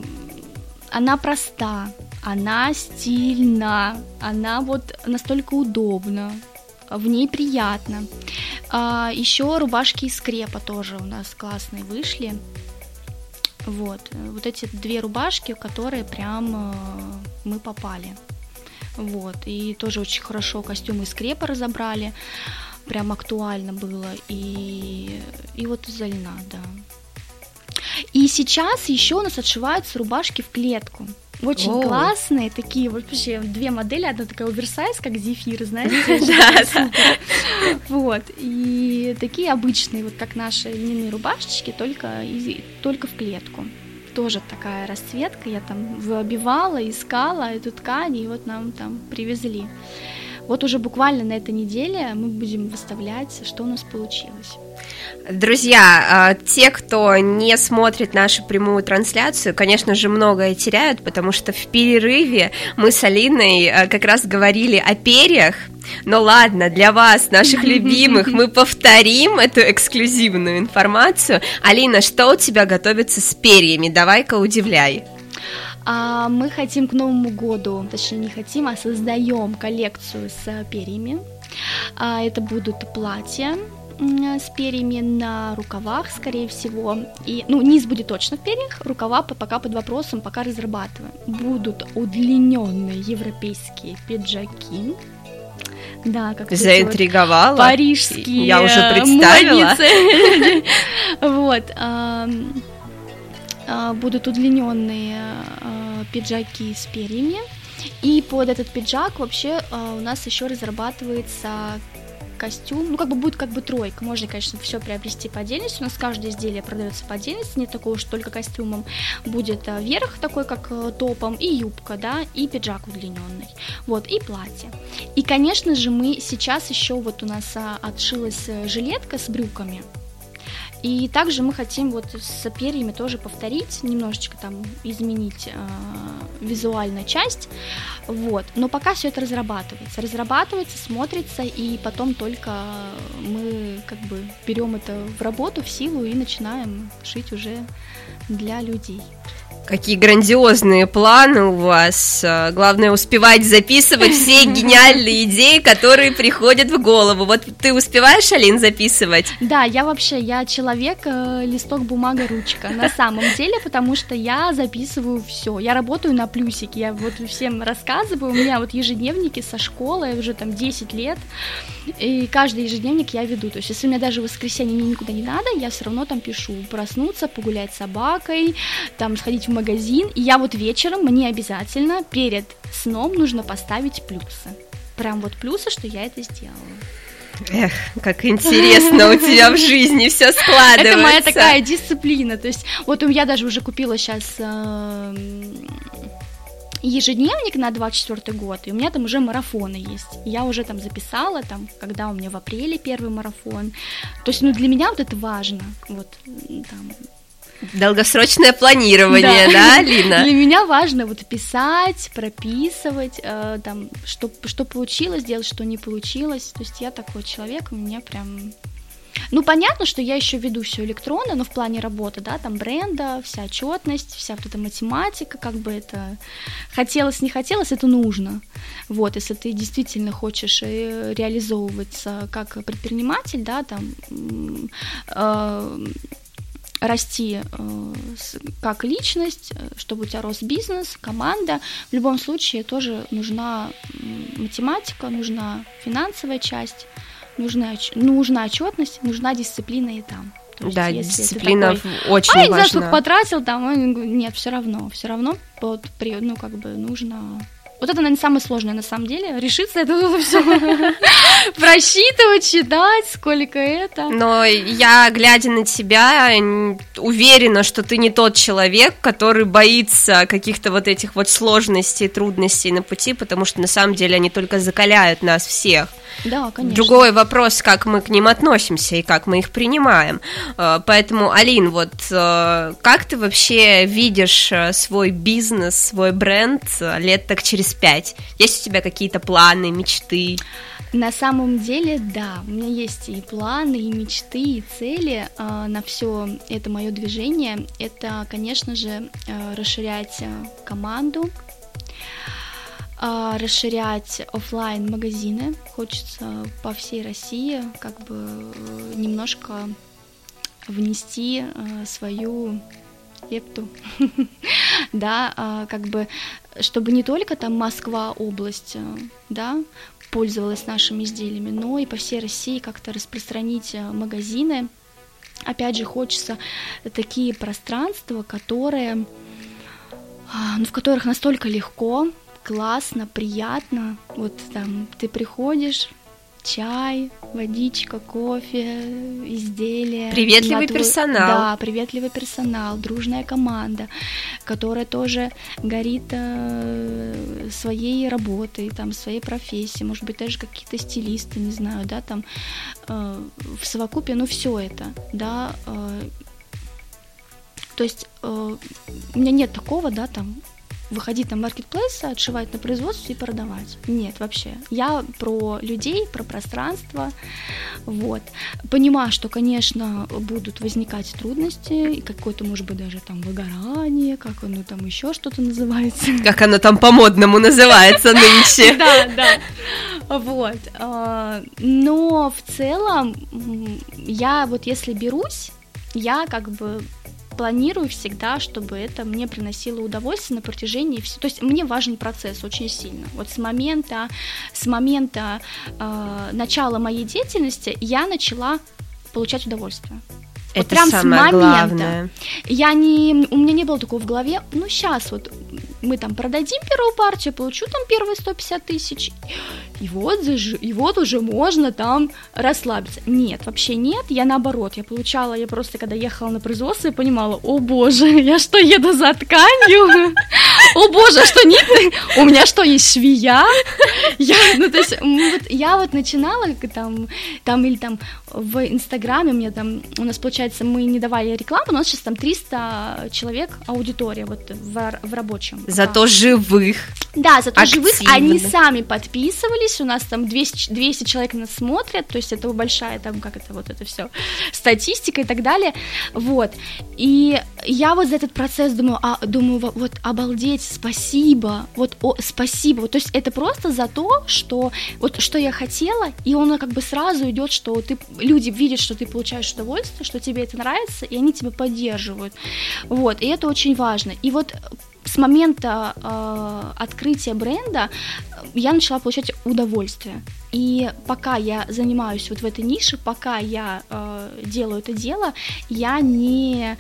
она проста, она стильна, она вот настолько удобна, в ней приятно. А, еще рубашки из крепа тоже у нас классные вышли. Вот, вот эти две рубашки, которые прям э, мы попали. Вот, и тоже очень хорошо костюмы из крепа разобрали, прям актуально было, и, и вот из льна, да. И сейчас еще у нас отшиваются рубашки в клетку. Очень О. классные, такие вот вообще две модели, одна такая оверсайз, как зефир, знаете? Вот, и такие обычные, вот как наши льняные рубашечки, только, только в клетку. Тоже такая расцветка, я там выбивала, искала эту ткань, и вот нам там привезли. Вот уже буквально на этой неделе мы будем выставлять, что у нас получилось. Друзья, а, те, кто не смотрит нашу прямую трансляцию, конечно же, многое теряют, потому что в перерыве мы с Алиной а, как раз говорили о перьях, но ладно, для вас, наших любимых, мы повторим эту эксклюзивную информацию. Алина, что у тебя готовится с перьями? Давай-ка удивляй. А мы хотим к Новому году, точнее не хотим, а создаем коллекцию с перьями. А, это будут платья, с перьями на рукавах, скорее всего. И, ну, низ будет точно в перьях, рукава пока под вопросом, пока разрабатываем. Будут удлиненные европейские пиджаки. Да, как заинтриговала. Вот парижские. Я уже представила. Вот. А, будут удлиненные а, пиджаки с перьями. И под этот пиджак вообще а, у нас еще разрабатывается костюм, ну как бы будет как бы тройка, можно, конечно, все приобрести по отдельности, у нас каждое изделие продается по отдельности, нет такого, что только костюмом. Будет верх такой, как э, топом, и юбка, да, и пиджак удлиненный, вот, и платье. И, конечно же, мы сейчас еще вот у нас отшилась э, жилетка с брюками, и также мы хотим вот с перьями тоже повторить, немножечко там изменить э, визуальную часть, вот. Но пока все это разрабатывается, разрабатывается, смотрится, и потом только мы как бы берем это в работу, в силу и начинаем шить уже для людей. Какие грандиозные планы у вас. А, главное успевать записывать все гениальные идеи, которые приходят в голову. Вот ты успеваешь, Алин, записывать? Да, я вообще, я человек, э, листок, бумага, ручка. На самом деле, потому что я записываю все. Я работаю на плюсике. Я вот всем рассказываю. У меня вот ежедневники со школы уже там 10 лет. И каждый ежедневник я веду. То есть, если у меня даже в воскресенье мне никуда не надо, я все равно там пишу. Проснуться, погулять с собакой, там сходить в магазин. И я вот вечером мне обязательно перед сном нужно поставить плюсы. Прям вот плюсы, что я это сделала. Эх, как интересно у тебя в жизни все складывается. Это моя такая дисциплина. То есть, вот я даже уже купила сейчас эм, ежедневник на 24 год, и у меня там уже марафоны есть. Я уже там записала, там, когда у меня в апреле первый марафон. То есть, ну, для меня вот это важно. Вот, там, Долгосрочное планирование, да, да Лина? Для меня важно вот писать, прописывать, э, там, что, что получилось, делать, что не получилось. То есть я такой человек, у меня прям ну, понятно, что я еще веду все электронно, но в плане работы, да, там бренда, вся отчетность, вся вот эта математика, как бы это хотелось, не хотелось, это нужно. Вот, если ты действительно хочешь э, реализовываться как предприниматель, да, там э, расти э, как личность, э, чтобы у тебя рос бизнес, команда. В любом случае тоже нужна математика, нужна финансовая часть нужна, нужна отчетность, нужна дисциплина и там. То есть, да, дисциплина такой, очень важна. А, не знаю, сколько потратил, там, нет, все равно, все равно, вот, ну, как бы, нужно Вот это, наверное, самое сложное на самом деле, решиться это все просчитывать, читать, сколько это. Но я, глядя на тебя, уверена, что ты не тот человек, который боится каких-то вот этих вот сложностей, трудностей на пути, потому что на самом деле они только закаляют нас всех. Да, конечно. Другой вопрос, как мы к ним относимся и как мы их принимаем. Э, поэтому, Алин, вот э, как ты вообще видишь э, свой бизнес, свой бренд лет так через пять? Есть у тебя какие-то планы, мечты? На самом деле, да, у меня есть и планы, и мечты, и цели э, на все это мое движение. Это, конечно же, э, расширять команду, а, расширять офлайн магазины хочется по всей России как бы э, немножко внести э, свою лепту, да, а, как бы, чтобы не только там Москва область, э, да, пользовалась нашими изделиями, но и по всей России как-то распространить магазины. Опять же, хочется такие пространства, которые, а, ну, в которых настолько легко классно, приятно. Вот там ты приходишь, чай, водичка, кофе, изделия. Приветливый твой... персонал. Да, приветливый персонал, дружная команда, которая тоже горит э, своей работой, там, своей профессией, может быть, даже какие-то стилисты, не знаю, да, там, э, в совокупе, ну, все это, да, э, то есть э, у меня нет такого, да, там, выходить на маркетплейсы, отшивать на производство и продавать. Нет, вообще. Я про людей, про пространство. Вот. Понимаю, что, конечно, будут возникать трудности, и какое-то, может быть, даже там выгорание, как оно там еще что-то называется. Как оно там по-модному называется нынче. Да, да. Вот. А, но в целом я вот если берусь, я как бы планирую всегда, чтобы это мне приносило удовольствие на протяжении всего. То есть мне важен процесс очень сильно. Вот с момента, с момента э, начала моей деятельности я начала получать удовольствие. Это вот прям самое с момента. Главное. Я не, у меня не было такого в голове. Ну сейчас вот мы там продадим первую партию, получу там первые 150 тысяч, и вот, и вот уже можно там расслабиться. Нет, вообще нет, я наоборот, я получала, я просто когда ехала на производство, я понимала, о боже, я что, еду за тканью? О боже, а что нет? У меня что, есть швея? Я, ну, то есть, вот, я вот начинала там, там или там в Инстаграме у меня там, у нас, получается, мы не давали рекламу, у нас сейчас там 300 человек аудитория вот в, в рабочем. Зато живых. Да, зато активно. живых. Они сами подписывались, у нас там 200, 200 человек нас смотрят, то есть это большая там, как это вот это все, статистика и так далее, вот. И я вот за этот процесс думаю, а, думаю, вот, вот обалдеть, спасибо, вот о, спасибо, вот, то есть это просто за то, что вот что я хотела, и он как бы сразу идет, что ты люди видят, что ты получаешь удовольствие, что тебе это нравится, и они тебя поддерживают, вот, и это очень важно. И вот с момента э, открытия бренда я начала получать удовольствие. И пока я занимаюсь вот в этой нише, пока я э, делаю это дело, я не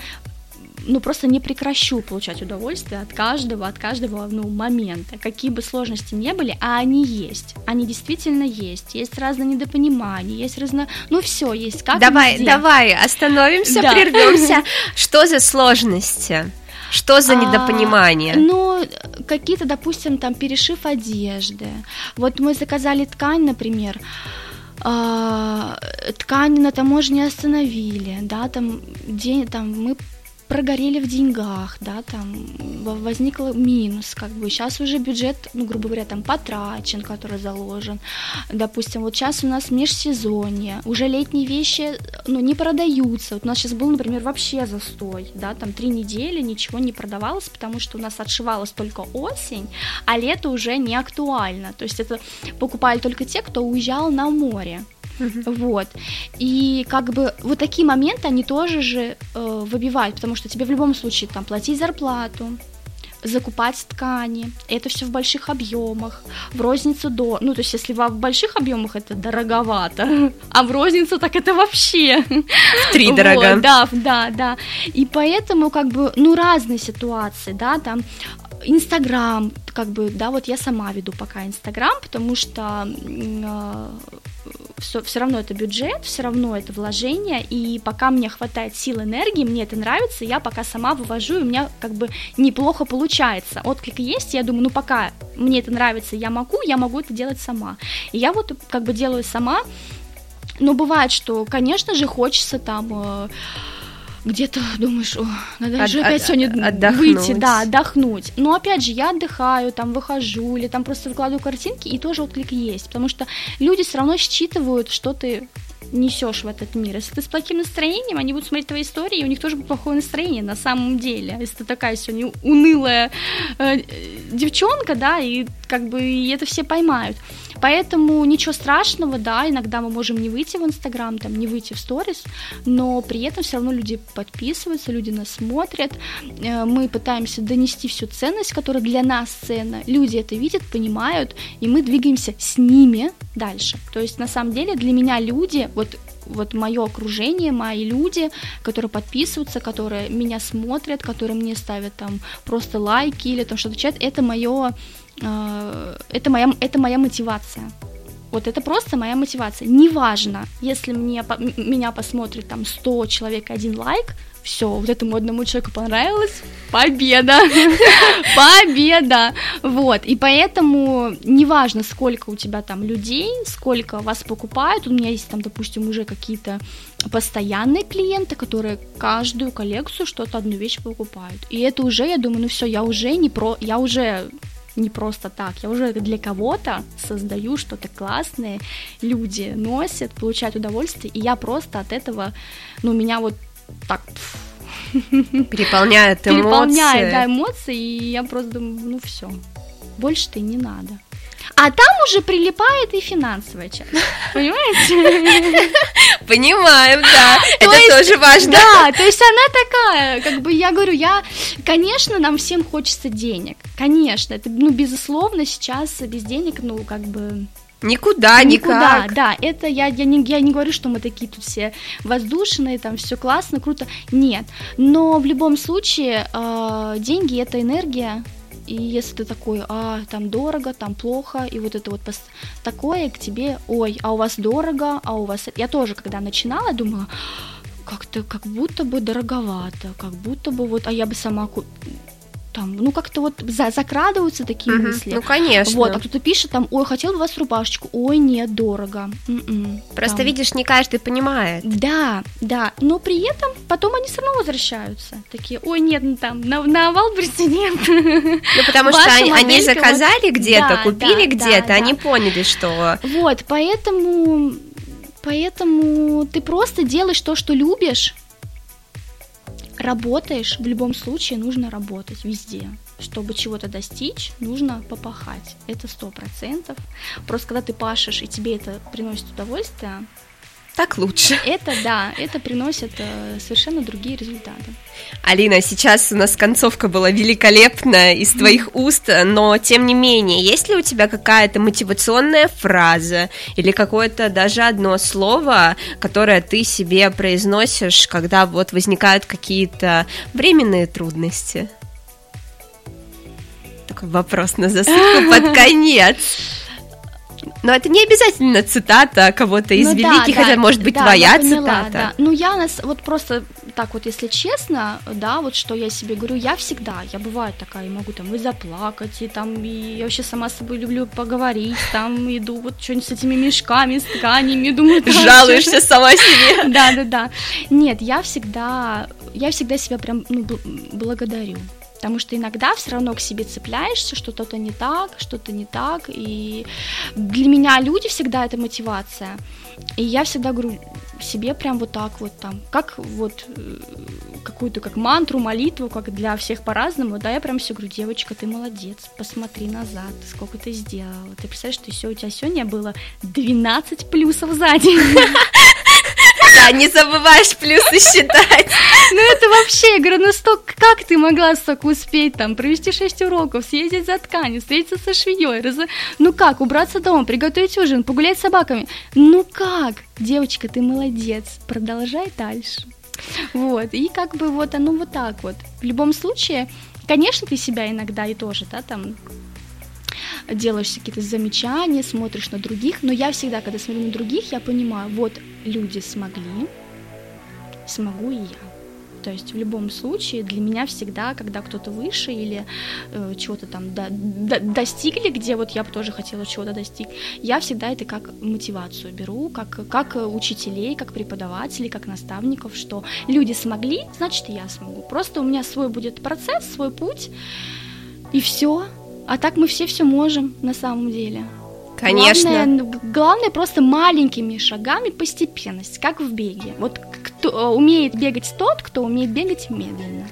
ну, просто не прекращу получать удовольствие от каждого, от каждого, ну, момента, какие бы сложности не были, а они есть, они действительно есть, есть разное недопонимание, есть разное, ну, все есть, как Давай, везде. давай, остановимся, да. прервемся, что за сложности? Что за а, недопонимание? А, ну, какие-то, допустим, там перешив одежды. Вот мы заказали ткань, например, а, ткань на таможне остановили, да, там день, там мы прогорели в деньгах, да, там возник минус, как бы. Сейчас уже бюджет, ну, грубо говоря, там потрачен, который заложен, допустим, вот сейчас у нас межсезонье, уже летние вещи, ну, не продаются, вот у нас сейчас был, например, вообще застой, да, там три недели ничего не продавалось, потому что у нас отшивалась только осень, а лето уже не актуально, то есть это покупали только те, кто уезжал на море, вот. И как бы вот такие моменты, они тоже же э, выбивают, потому что тебе в любом случае там платить зарплату, закупать ткани, это все в больших объемах, в розницу до, ну то есть если в больших объемах это дороговато, а в розницу так это вообще в три вот, дорого. Да, да, да. И поэтому как бы ну разные ситуации, да, там Инстаграм, как бы, да, вот я сама веду пока Инстаграм, потому что все, все равно это бюджет, все равно это вложение, и пока мне хватает сил, энергии, мне это нравится, я пока сама вывожу, и у меня как бы неплохо получается. Отклик есть, я думаю, ну пока мне это нравится, я могу, я могу это делать сама. И я вот как бы делаю сама, но бывает, что, конечно же, хочется там э, где-то думаешь, о, надо от, же опять от, сегодня отдохнуть. выйти, да, отдохнуть. Но опять же, я отдыхаю, там выхожу, или там просто выкладываю картинки, и тоже отклик есть, потому что люди все равно считывают, что ты несешь в этот мир. Если ты с плохим настроением, они будут смотреть твои истории, и у них тоже будет плохое настроение на самом деле. Если ты такая сегодня унылая э, девчонка, да, и как бы и это все поймают. Поэтому ничего страшного, да, иногда мы можем не выйти в Инстаграм, там, не выйти в сторис, но при этом все равно люди подписываются, люди нас смотрят, э, мы пытаемся донести всю ценность, которая для нас ценна, люди это видят, понимают, и мы двигаемся с ними дальше. То есть, на самом деле, для меня люди, вот вот мое окружение, мои люди, которые подписываются, которые меня смотрят, которые мне ставят там просто лайки или там что-то чат, это мое это моя, это моя мотивация. Вот это просто моя мотивация. Неважно, если мне, меня посмотрит там 100 человек, один лайк, все, вот этому одному человеку понравилось, победа, победа, вот, и поэтому неважно, сколько у тебя там людей, сколько вас покупают, у меня есть там, допустим, уже какие-то постоянные клиенты, которые каждую коллекцию что-то, одну вещь покупают, и это уже, я думаю, ну все, я уже не про, я уже не просто так. Я уже для кого-то создаю что-то классное, люди носят, получают удовольствие, и я просто от этого, ну, меня вот так переполняет эмоции. Переполняет, да, эмоции, и я просто думаю, ну все, больше-то и не надо. А там уже прилипает и финансовая часть. Понимаете? Понимаем, да. То Это есть, тоже важно. Да, то есть она такая, как бы я говорю, я, конечно, нам всем хочется денег. Конечно, это, ну, безусловно, сейчас без денег, ну, как бы Никуда, Никуда, никак. да, это я, я, не, я не говорю, что мы такие тут все воздушные, там все классно, круто, нет, но в любом случае э, деньги это энергия, и если ты такой, а, там дорого, там плохо, и вот это вот такое к тебе, ой, а у вас дорого, а у вас... Я тоже, когда начинала, думала, как-то как будто бы дороговато, как будто бы вот, а я бы сама там, ну как-то вот за, закрадываются такие угу, мысли. Ну конечно. Вот, а кто-то пишет там, ой, хотел бы вас рубашечку, ой, нет, дорого. М-м, Просто там. видишь, не каждый понимает. Да, да, но при этом потом они все равно возвращаются, такие, ой, нет, ну там на, на Валберсе нет. Ну потому что они, они заказали вот... где-то, да, купили да, где-то, да, они да. поняли, что. Вот, поэтому, поэтому ты просто делаешь то, что любишь работаешь, в любом случае нужно работать везде. Чтобы чего-то достичь, нужно попахать. Это сто процентов. Просто когда ты пашешь, и тебе это приносит удовольствие, так лучше. Это да, это приносит э, совершенно другие результаты. Алина, сейчас у нас концовка была великолепная из твоих уст, но тем не менее, есть ли у тебя какая-то мотивационная фраза или какое-то даже одно слово, которое ты себе произносишь, когда вот возникают какие-то временные трудности? Такой вопрос на засыпку под конец. Но это не обязательно цитата кого-то из ну, великих, да, это да, может быть да, твоя поняла, цитата. Да. Ну, я нас вот просто так вот, если честно, да, вот что я себе говорю, я всегда, я бываю такая, могу там и заплакать, и там, и я вообще сама с собой люблю поговорить, там иду вот что-нибудь с этими мешками, с тканями, думаю... Жалуешься сама себе. Да, да, да. Нет, я всегда, я всегда себя прям ну, благодарю потому что иногда все равно к себе цепляешься, что что-то не так, что-то не так, и для меня люди всегда это мотивация, и я всегда говорю себе прям вот так вот там, как вот э, какую-то как мантру, молитву, как для всех по-разному, да, я прям все говорю, девочка, ты молодец, посмотри назад, сколько ты сделала, ты представляешь, что все у тебя сегодня было 12 плюсов сзади. Да, не забываешь плюсы считать. Ну это вообще, я говорю, ну столько, как ты могла столько успеть там, провести 6 уроков, съездить за тканью, встретиться со швеей, раз... ну как, убраться дома, приготовить ужин, погулять с собаками, ну как, девочка, ты молодец, продолжай дальше. Вот, и как бы вот оно вот так вот. В любом случае, Конечно, ты себя иногда и тоже, да, там делаешь какие-то замечания, смотришь на других, но я всегда, когда смотрю на других, я понимаю, вот люди смогли, смогу и я. То есть в любом случае для меня всегда, когда кто-то выше или э, чего-то там до, до, достигли, где вот я бы тоже хотела чего-то достиг, я всегда это как мотивацию беру, как, как учителей, как преподавателей, как наставников, что люди смогли, значит и я смогу. Просто у меня свой будет процесс, свой путь, и все. А так мы все все можем на самом деле. Конечно. Главное, главное просто маленькими шагами постепенность, как в беге. Вот кто э, умеет бегать тот, кто умеет бегать медленно.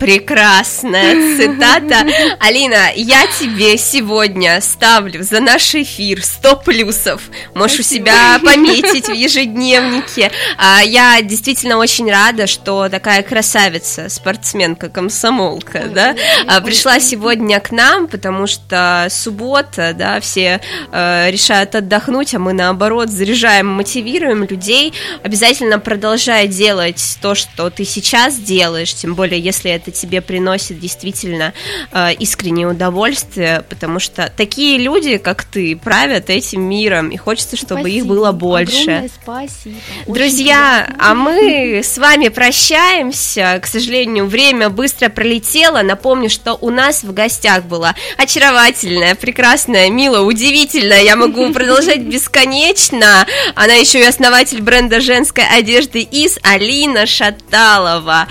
Прекрасная цитата. Алина, я тебе сегодня ставлю за наш эфир 100 плюсов. Можешь Спасибо. у себя пометить в ежедневнике. А, я действительно очень рада, что такая красавица, спортсменка, комсомолка, да, а, пришла сегодня к нам, потому что суббота, да, все э, решают отдохнуть, а мы наоборот заряжаем, мотивируем людей. Обязательно продолжай делать то, что ты сейчас делаешь, тем более если это это тебе приносит действительно э, искреннее удовольствие, потому что такие люди, как ты, правят этим миром, и хочется, чтобы спасибо. их было больше. спасибо. Друзья, а мы с вами прощаемся. К сожалению, время быстро пролетело. Напомню, что у нас в гостях была очаровательная, прекрасная, милая, удивительная. Я могу продолжать бесконечно. Она еще и основатель бренда женской одежды из Алина Шаталова.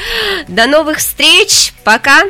До новых встреч! Встреч. Пока.